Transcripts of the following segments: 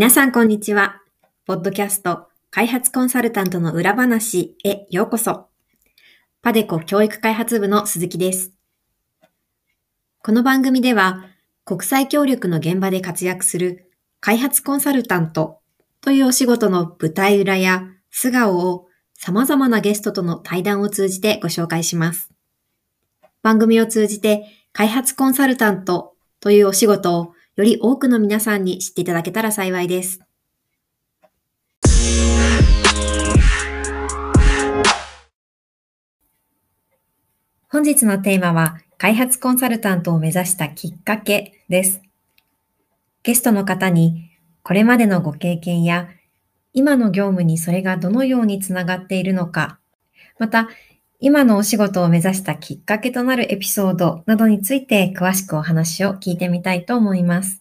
皆さんこんにちは。ポッドキャスト開発コンサルタントの裏話へようこそ。パデコ教育開発部の鈴木です。この番組では国際協力の現場で活躍する開発コンサルタントというお仕事の舞台裏や素顔を様々なゲストとの対談を通じてご紹介します。番組を通じて開発コンサルタントというお仕事をより多くの皆さんに知っていただけたら幸いです。本日のテーマは、開発コンサルタントを目指したきっかけです。ゲストの方に、これまでのご経験や、今の業務にそれがどのようにつながっているのか、また、今のお仕事を目指したきっかけとなるエピソードなどについて詳しくお話を聞いてみたいと思います。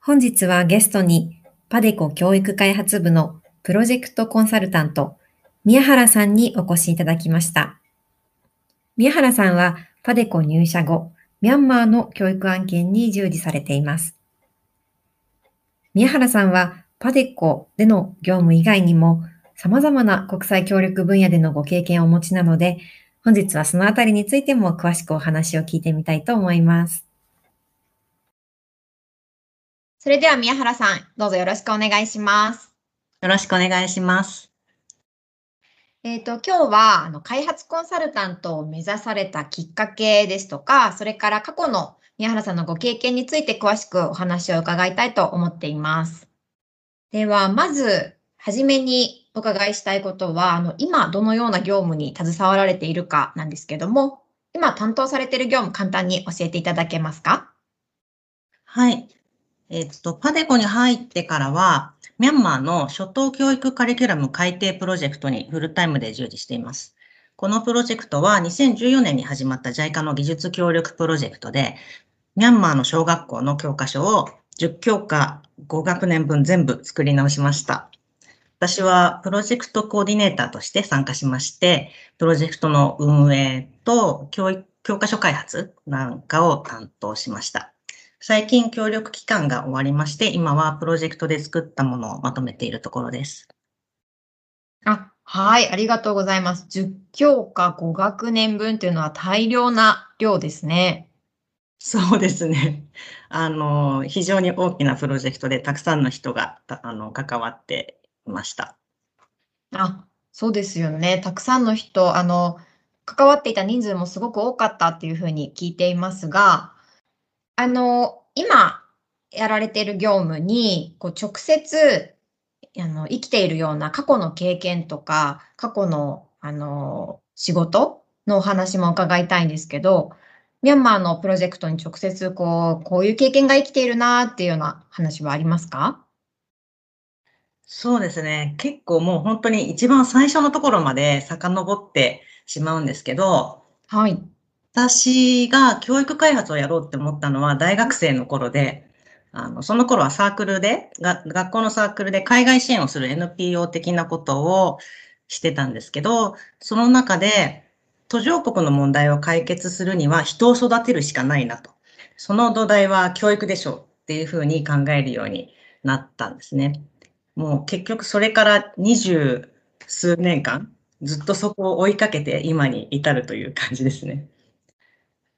本日はゲストにパデコ教育開発部のプロジェクトコンサルタント宮原さんにお越しいただきました。宮原さんはパデコ入社後、ミャンマーの教育案件に従事されています。宮原さんはパデコでの業務以外にも様々な国際協力分野でのご経験をお持ちなので、本日はそのあたりについても詳しくお話を聞いてみたいと思います。それでは宮原さん、どうぞよろしくお願いします。よろしくお願いします。えっ、ー、と、今日は、あの、開発コンサルタントを目指されたきっかけですとか、それから過去の宮原さんのご経験について詳しくお話を伺いたいと思っています。では、まず、はじめにお伺いしたいことは、あの、今どのような業務に携わられているかなんですけども、今担当されている業務簡単に教えていただけますか？はい。えっと、パデコに入ってからは、ミャンマーの初等教育カリキュラム改定プロジェクトにフルタイムで従事しています。このプロジェクトは2014年に始まった JICA の技術協力プロジェクトで、ミャンマーの小学校の教科書を10教科5学年分全部作り直しました。私はプロジェクトコーディネーターとして参加しまして、プロジェクトの運営と教育教科書開発なんかを担当しました。最近協力期間が終わりまして、今はプロジェクトで作ったものをまとめているところです。あ、はい、ありがとうございます。10教科5学年分というのは大量な量ですね。そうですね。あの、非常に大きなプロジェクトでたくさんの人があの関わってました。あ、そうですよね。たくさんの人、あの、関わっていた人数もすごく多かったっていうふうに聞いていますが、あの、今やられている業務に、こう直接、あの、生きているような過去の経験とか、過去の、あの、仕事のお話も伺いたいんですけど、ミャンマーのプロジェクトに直接、こう、こういう経験が生きているなっていうような話はありますか？そうですね。結構もう本当に一番最初のところまで遡ってしまうんですけど、はい。私が教育開発をやろうって思ったのは大学生の頃で、あの、その頃はサークルで、が学校のサークルで海外支援をする NPO 的なことをしてたんですけど、その中で途上国の問題を解決するには人を育てるしかないなと。その土台は教育でしょうっていうふうに考えるようになったんですね。もう結局それから二十数年間、ずっとそこを追いかけて今に至るという感じですね。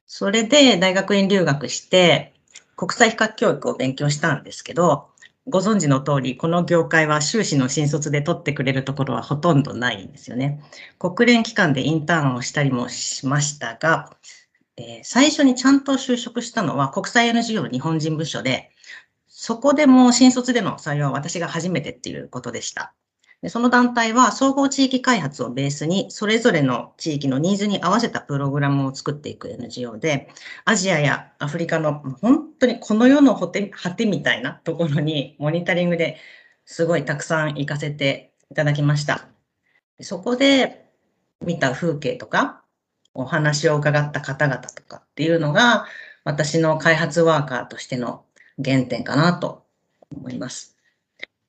それで大学院留学して、国際比較教育を勉強したんですけど、ご存知の通り、この業界は修士の新卒で取ってくれるところはほとんどないんですよね。国連機関でインターンをしたりもしましたが、えー、最初にちゃんと就職したのは国際 NGO 日本人部署で、そこでも新卒での採用は私が初めてっていうことでした。でその団体は総合地域開発をベースに、それぞれの地域のニーズに合わせたプログラムを作っていく NGO で、アジアやアフリカの本当にこの世の果て果てみたいなところにモニタリングですごいたくさん行かせていただきました。そこで見た風景とか、お話を伺った方々とかっていうのが、私の開発ワーカーとしての原点かなと思います。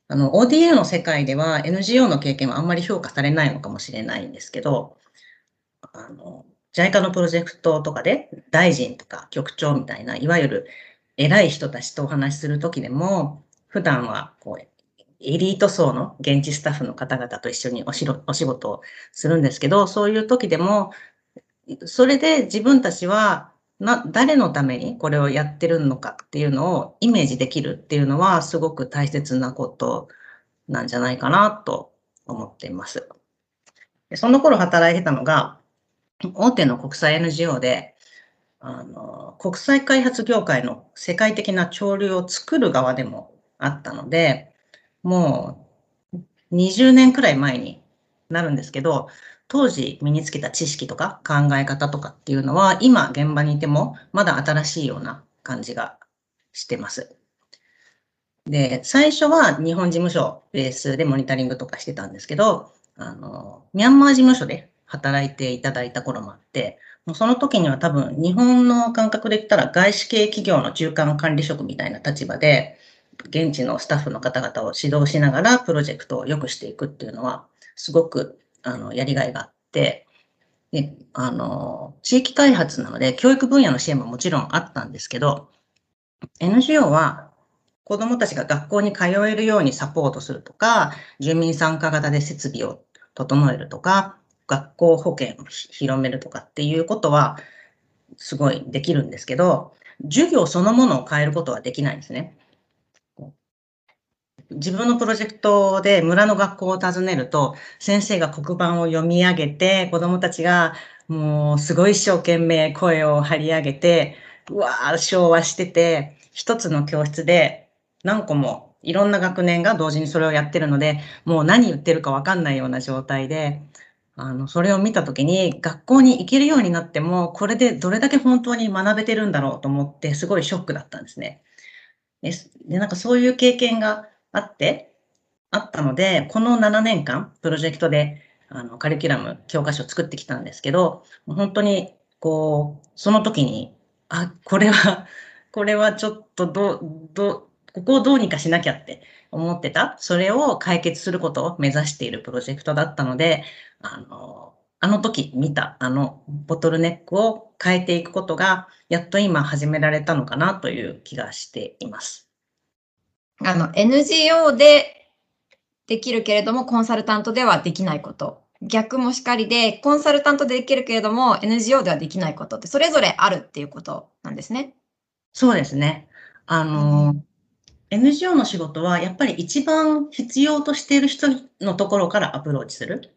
あの、ODA の世界では NGO の経験はあんまり評価されないのかもしれないんですけど、あの、JICA のプロジェクトとかで大臣とか局長みたいな、いわゆる偉い人たちとお話しするときでも、普段はこう、エリート層の現地スタッフの方々と一緒におしろお仕事をするんですけど、そういう時でも、それで自分たちはな、誰のためにこれをやってるのかっていうのをイメージできるっていうのはすごく大切なことなんじゃないかなと思っています。その頃働いてたのが、大手の国際 NGO で、あの、国際開発業界の世界的な潮流を作る側でもあったので、もう20年くらい前になるんですけど、当時身につけた知識とか考え方とかっていうのは、今現場にいてもまだ新しいような感じがしてます。で、最初は日本事務所ベースでモニタリングとかしてたんですけど、あの、ミャンマー事務所で働いていただいた頃もあって、もうその時には多分日本の感覚で言ったら外資系企業の中間管理職みたいな立場で、現地のスタッフの方々を指導しながらプロジェクトを良くしていくっていうのは、すごくあの、やりがいがあって、で、あの、地域開発なので、教育分野の支援ももちろんあったんですけど、NGO は子供たちが学校に通えるようにサポートするとか、住民参加型で設備を整えるとか、学校保険を広めるとかっていうことは、すごいできるんですけど、授業そのものを変えることはできないんですね。自分のプロジェクトで村の学校を訪ねると、先生が黒板を読み上げて、子供たちがもうすごい一生懸命声を張り上げて、うわー、昭和してて、一つの教室で何個もいろんな学年が同時にそれをやってるので、もう何言ってるかわかんないような状態で、あの、それを見たときに、学校に行けるようになっても、これでどれだけ本当に学べてるんだろうと思って、すごいショックだったんですね。で、でなんかそういう経験があって、あったので、この7年間、プロジェクトで、あの、カリキュラム、教科書を作ってきたんですけど、本当に、こう、その時に、あ、これは、これはちょっとど、ど、ここをどうにかしなきゃって思ってた。それを解決することを目指しているプロジェクトだったので、あの、あの時見たあのボトルネックを変えていくことが、やっと今始められたのかなという気がしています。あの、NGO でできるけれども、コンサルタントではできないこと。逆もしかりで、コンサルタントでできるけれども、NGO ではできないことって、それぞれあるっていうことなんですね。そうですね。あの、うん、NGO の仕事は、やっぱり一番必要としている人のところからアプローチする。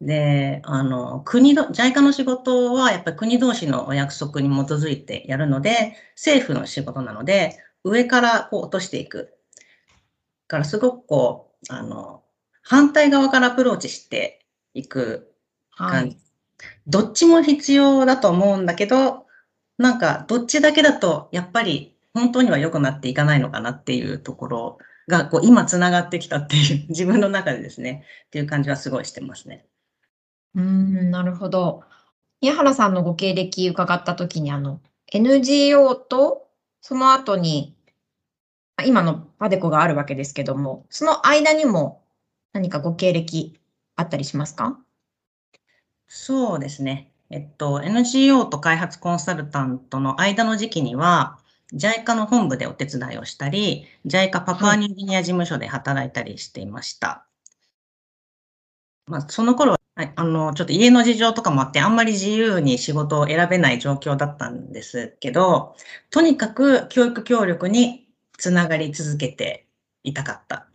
で、あの、国の、JICA の仕事は、やっぱり国同士のお約束に基づいてやるので、政府の仕事なので、上からこう落としていく。からすごくこう、あの、反対側からアプローチしていく感じ。はい、どっちも必要だと思うんだけど、なんかどっちだけだとやっぱり本当には良くなっていかないのかなっていうところがこう今つながってきたっていう 自分の中でですねっていう感じはすごいしてますね。うんなるほど。宮原さんのご経歴伺った時にあの NGO とその後に、今のパデコがあるわけですけども、その間にも何かご経歴あったりしますか？そうですね。えっと、NGO と開発コンサルタントの間の時期には、JICA の本部でお手伝いをしたり、JICA パプアニューギニア事務所で働いたりしていました。はい、まあ、その頃は、あの、ちょっと家の事情とかもあって、あんまり自由に仕事を選べない状況だったんですけど、とにかく教育協力につながり続けていたかった。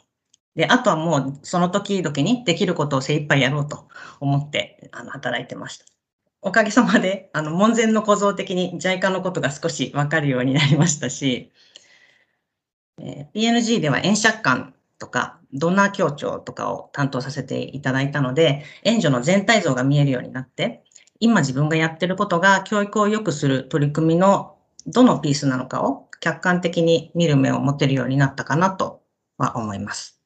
で、あとはもうその時々にできることを精一杯やろうと思ってあの働いてました。おかげさまで、あの、門前の構造的に JICA のことが少しわかるようになりましたし、えー、PNG では円借款とか、ドナー協調とかを担当させていただいたので、援助の全体像が見えるようになって、今自分がやってることが教育を良くする取り組みのどのピースなのかを客観的に見る目を持てるようになったかなとは思います。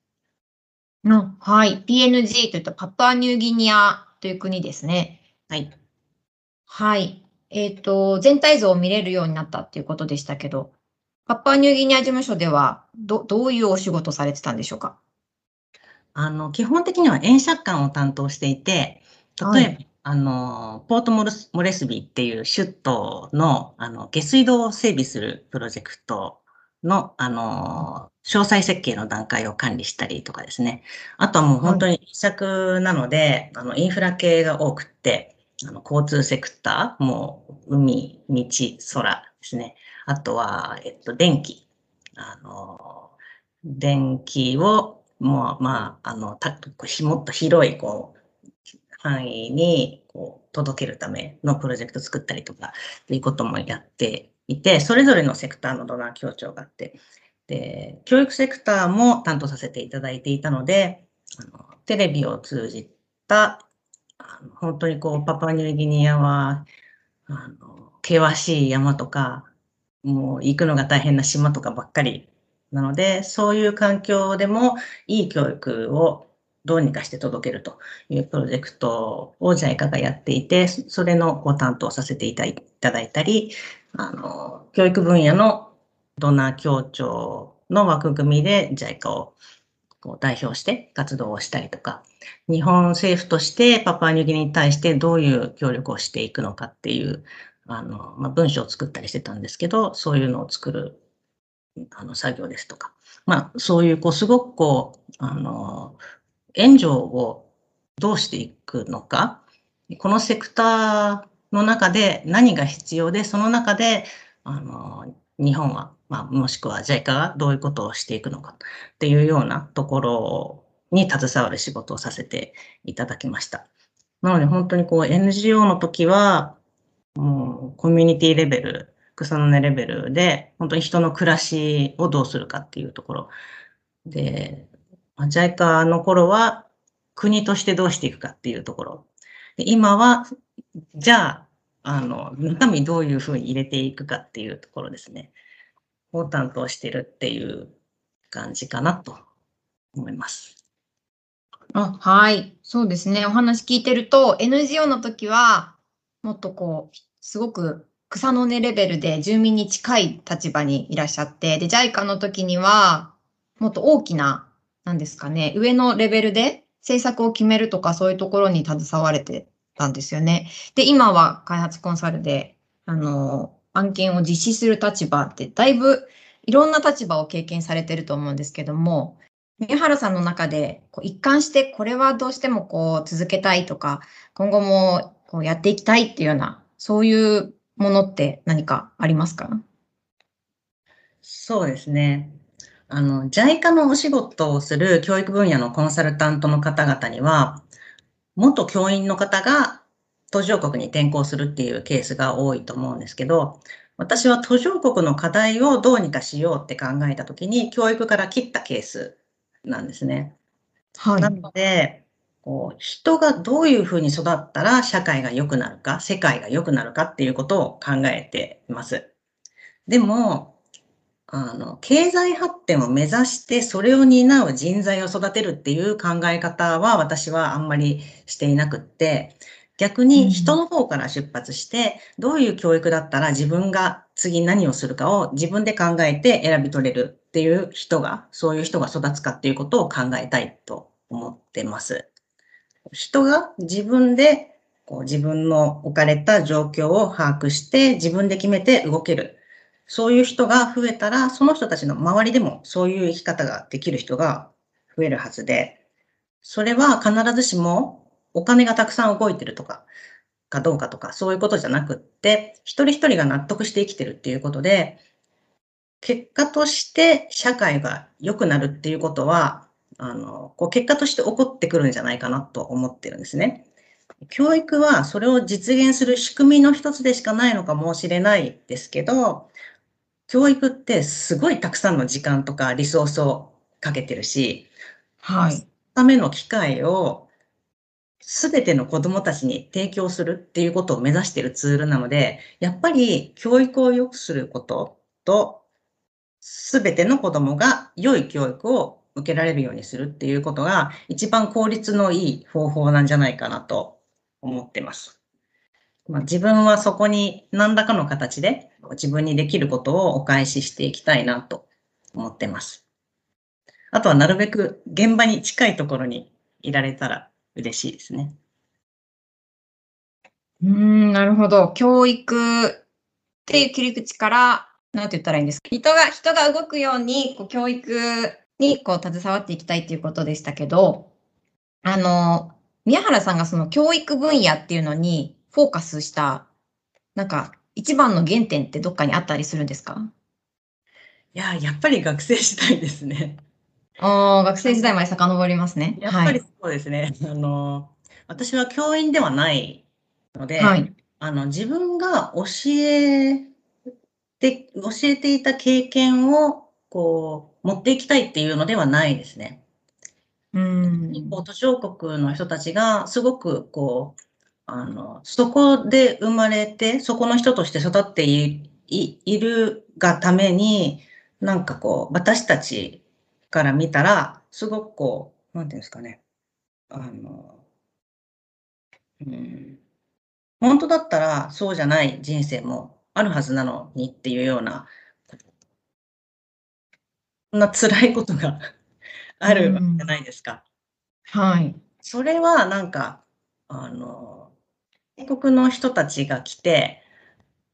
のはい。PNG といったパプアニューギニアという国ですね。はい。はい。えっ、ー、と、全体像を見れるようになったっていうことでしたけど、パプアニューギニア事務所では、ど、どういうお仕事されてたんでしょうか？あの、基本的には演釈官を担当していて、例えば、はい、あの、ポートモレスビーっていう首都の、あの、下水道を整備するプロジェクトの、あの、詳細設計の段階を管理したりとかですね。あとはもう本当に一作なので、はい、あの、インフラ系が多くって、あの、交通セクター、もう、海、道、空ですね。あとは、えっと、電気。あの、電気を、もう、まあ、あの、たもっと広い、こう、範囲に、こう、届けるためのプロジェクト作ったりとか、っていうこともやっていて、それぞれのセクターのドナー協調があって、で、教育セクターも担当させていただいていたので、あのテレビを通じた、あの本当にこう、パパニューギニアは、あの、険しい山とか、もう行くのが大変な島とかばっかりなので、そういう環境でもいい教育をどうにかして届けるというプロジェクトを JICA がやっていて、それのご担当させていただいたり、あの、教育分野のドナー協調の枠組みで JICA をこう代表して活動をしたりとか、日本政府としてパパニューギニに対してどういう協力をしていくのかっていう、あの、まあ、文章を作ったりしてたんですけど、そういうのを作る、あの、作業ですとか、まあ、そういう、こう、すごくこう、あの、援助をどうしていくのか、このセクターの中で何が必要で、その中で、あの、日本は、まあ、もしくは JICA がどういうことをしていくのかっていうようなところに携わる仕事をさせていただきました。なので本当にこう NGO の時は、もうコミュニティレベル、草の根レベルで、本当に人の暮らしをどうするかっていうところで、JICA の頃は国としてどうしていくかっていうところ。で今は、じゃあ、あの、中身どういうふうに入れていくかっていうところですね。を担当してるっていう感じかなと思います。あはい。そうですね。お話聞いてると、NGO の時は、もっとこう、すごく草の根レベルで住民に近い立場にいらっしゃって、で、JICA の時には、もっと大きななんですかね、上のレベルで政策を決めるとかそういうところに携われてたんですよね。で、今は開発コンサルで、あの、案件を実施する立場って、だいぶいろんな立場を経験されてると思うんですけども、宮原さんの中でこう一貫してこれはどうしてもこう続けたいとか、今後もこうやっていきたいっていうような、そういうものって何かありますか？そうですね。あの、JICA のお仕事をする教育分野のコンサルタントの方々には、元教員の方が途上国に転校するっていうケースが多いと思うんですけど、私は途上国の課題をどうにかしようって考えたときに、教育から切ったケースなんですね。はい。なので、こう人がどういうふうに育ったら社会が良くなるか、世界が良くなるかっていうことを考えています。でも、あの、経済発展を目指して、それを担う人材を育てるっていう考え方は、私はあんまりしていなくって、逆に人の方から出発して、どういう教育だったら自分が次何をするかを自分で考えて選び取れるっていう人が、そういう人が育つかっていうことを考えたいと思ってます。人が自分でこう自分の置かれた状況を把握して自分で決めて動ける。そういう人が増えたら、その人たちの周りでもそういう生き方ができる人が増えるはずで、それは必ずしもお金がたくさん動いてるとか、かどうかとか、そういうことじゃなくって、一人一人が納得して生きてるっていうことで、結果として社会が良くなるっていうことは、あの、こう結果として起こってくるんじゃないかなと思ってるんですね。教育はそれを実現する仕組みの一つでしかないのかもしれないですけど、教育ってすごいたくさんの時間とかリソースをかけてるし、はい。ための機会をすべての子供たちに提供するっていうことを目指しているツールなので、やっぱり教育を良くすることと、すべての子供が良い教育を受けられるようにするっていうことが一番効率のいい方法なんじゃないかなと思ってます。まあ、自分はそこに何らかの形で自分にできることをお返ししていきたいなと思ってます。あとはなるべく現場に近いところにいられたら嬉しいですね。うん、なるほど。教育っていう切り口から、なんて言ったらいいんですか？人が、人が動くように、こう教育にこう携わっていきたいっていうことでしたけど、あの、宮原さんがその教育分野っていうのにフォーカスした、なんか一番の原点ってどっかにあったりするんですか？いや、やっぱり学生時代ですね。ああ、学生時代まで遡りますね。やっぱりそうですね。あの、私は教員ではないので、はい。あの、自分が教えて、教えていた経験を、こう、持っていきたいっていうのではないですね。うん。こう途上国の人たちがすごくこう、あの、そこで生まれて、そこの人として育っているがために、なんかこう、私たちから見たら、すごくこう、なんていうんですかね。あの、うん、本当だったらそうじゃない人生もあるはずなのにっていうような、そんな辛いことが あるわけじゃないですか。はい。それはなんか、あの、外国の人たちが来て、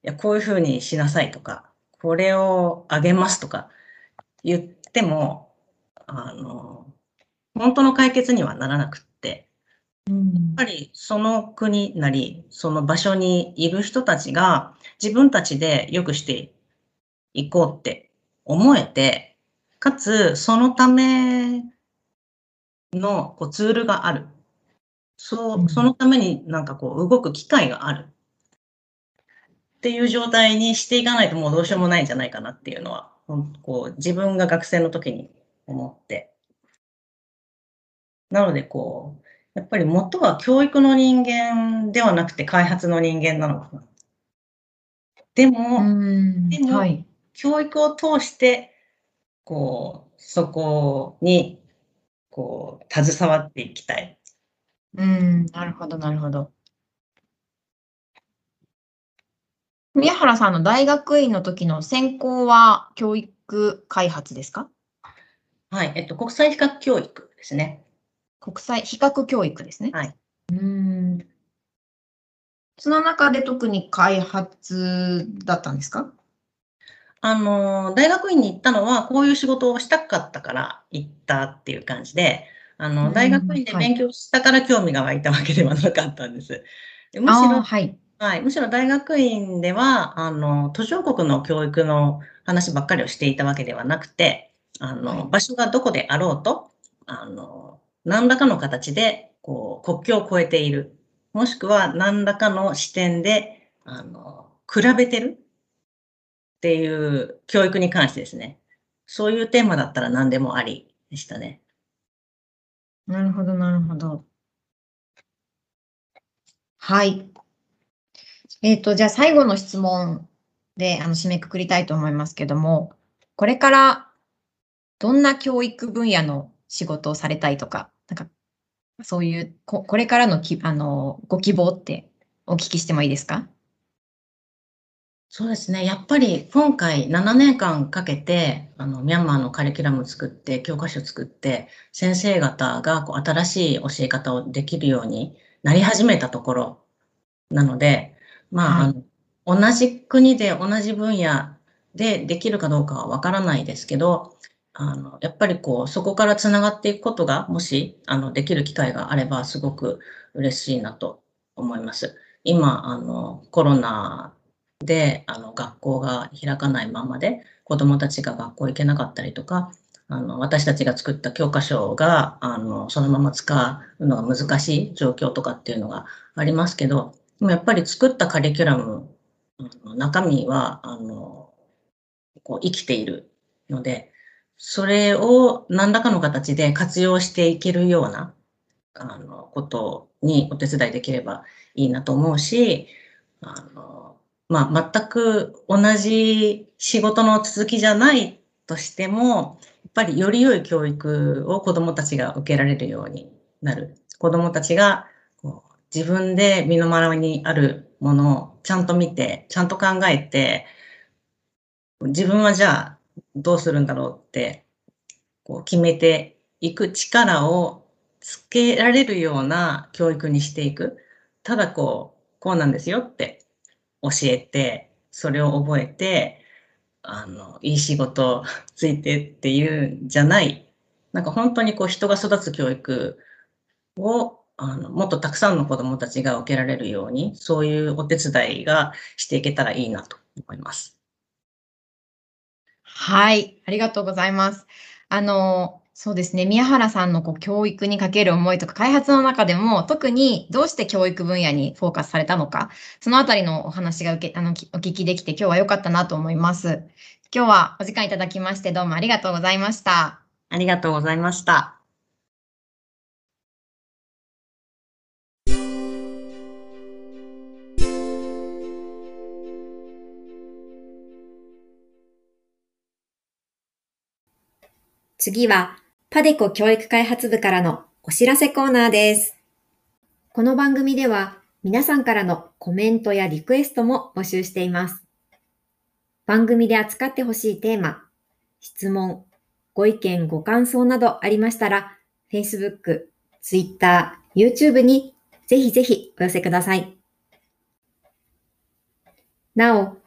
いや、こういうふうにしなさいとか、これをあげますとか言っても、あの、本当の解決にはならなくって、うんやっぱりその国なり、その場所にいる人たちが自分たちで良くしていこうって思えて、かつそのためのこうツールがある。そうう、んそのためになんかこう動く機会がある。っていう状態にしていかないともうどうしようもないんじゃないかなっていうのは、こう自分が学生の時に思って。なのでこう、やっぱり元は教育の人間ではなくて開発の人間なのかな。でも、うんでもはい。教育を通して、こう、そこに、こう、携わっていきたい。うん、なるほど、なるほど。宮原さんの大学院の時の専攻は教育開発ですか？はい。えっと、国際比較教育ですね。国際比較教育ですね。はい。うん。その中で特に開発だったんですか？あの、大学院に行ったのは、こういう仕事をしたかったから行ったっていう感じで、あうんの、大学院ではい勉強したから興味が湧いたわけではなかったんです。でむしろはい。はい、むしろ大学院では、あの、途上国の教育の話ばっかりをしていたわけではなくて、あの、はい場所がどこであろうと、あの、何らかの形で、こう、国境を越えている。もしくは何らかの視点で、あの、比べてる？っていう教育に関してですね。そういうテーマだったら何でもありでしたね。なるほど、なるほど。はい。えっと、じゃあ最後の質問であの締めくくりたいと思いますけども、これからどんな教育分野の仕事をされたいとか、なんかそういうこ、これからのきあのご希望ってお聞きしてもいいですか？そうですね。やっぱり今回7年間かけて、あの、ミャンマーのカリキュラムを作って、教科書を作って、先生方がこう新しい教え方をできるようになり始めたところなので、まあ、はいあの、同じ国で同じ分野でできるかどうかはわからないですけど、あの、やっぱりこう、そこからつながっていくことが、もし、あの、できる機会があれば、すごく嬉しいなと思います。今、あの、コロナで、あの、学校が開かないままで、子どもたちが学校行けなかったりとか、あの、私たちが作った教科書が、あの、そのまま使うのが難しい状況とかっていうのがありますけど、でもやっぱり作ったカリキュラムの中身は、あの、こう生きているので、それを何らかの形で活用していけるような、あの、ことにお手伝いできればいいなと思うし、あの、まあ、全く同じ仕事の続きじゃないとしても、やっぱりより良い教育を子供たちが受けられるようになる。子供たちがこう自分で身の回りにあるものをちゃんと見て、ちゃんと考えて、自分はじゃあどうするんだろうって、こう決めていく力をつけられるような教育にしていく。ただこう、こうなんですよって教えて、それを覚えて、あの、いい仕事ついてっていうんじゃない、なんか本当にこう人が育つ教育をあの、もっとたくさんの子供たちが受けられるように、そういうお手伝いがしていけたらいいなと思います。はい、ありがとうございます。あの、そうですね、宮原さんのこう教育にかける思いとか開発の中でも、特にどうして教育分野にフォーカスされたのか、そのあたりのお話が受けあのお聞きできて、今日は良かったなと思います。今日はお時間いただきまして、どうもありがとうございました。ありがとうございました。次は、パデコ教育開発部からのお知らせコーナーです。この番組では、皆さんからのコメントやリクエストも募集しています。番組で扱ってほしいテーマ、質問、ご意見、ご感想などありましたら、Facebook、Twitter、YouTube にぜひぜひお寄せください。なお、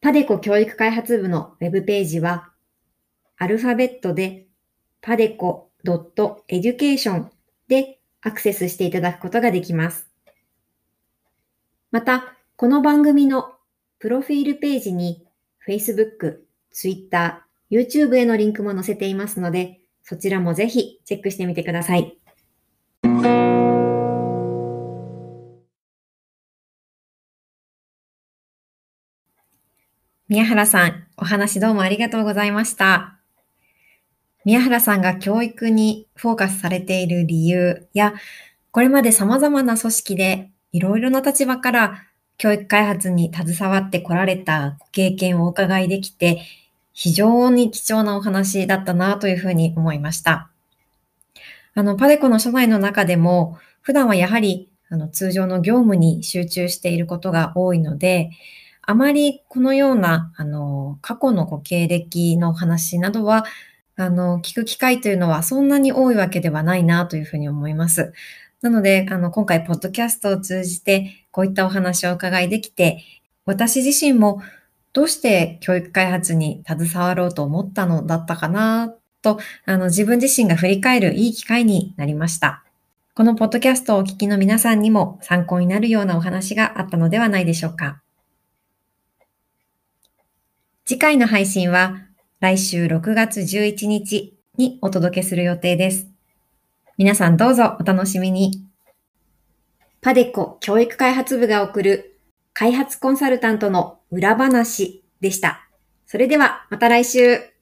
パデコ教育開発部のウェブページは、アルファベットで padeco.education でアクセスしていただくことができます。また、この番組のプロフィールページに Facebook、Twitter、YouTube へのリンクも載せていますので、そちらもぜひチェックしてみてください。宮原さん、お話どうもありがとうございました。宮原さんが教育にフォーカスされている理由や、これまで様々な組織でいろいろな立場から教育開発に携わってこられたご経験をお伺いできて、非常に貴重なお話だったなというふうに思いました。あの、パデコの社内の中でも、普段はやはりあの通常の業務に集中していることが多いので、あまりこのようなあの過去のご経歴の話などはあの、聞く機会というのはそんなに多いわけではないなというふうに思います。なので、あの、今回、ポッドキャストを通じて、こういったお話をお伺いできて、私自身もどうして教育開発に携わろうと思ったのだったかなと、あの、自分自身が振り返るいい機会になりました。このポッドキャストをお聞きの皆さんにも参考になるようなお話があったのではないでしょうか。次回の配信は来週6月11日にお届けする予定です。皆さんどうぞお楽しみに。パデコ教育開発部が送る開発コンサルタントの裏話でした。それではまた来週。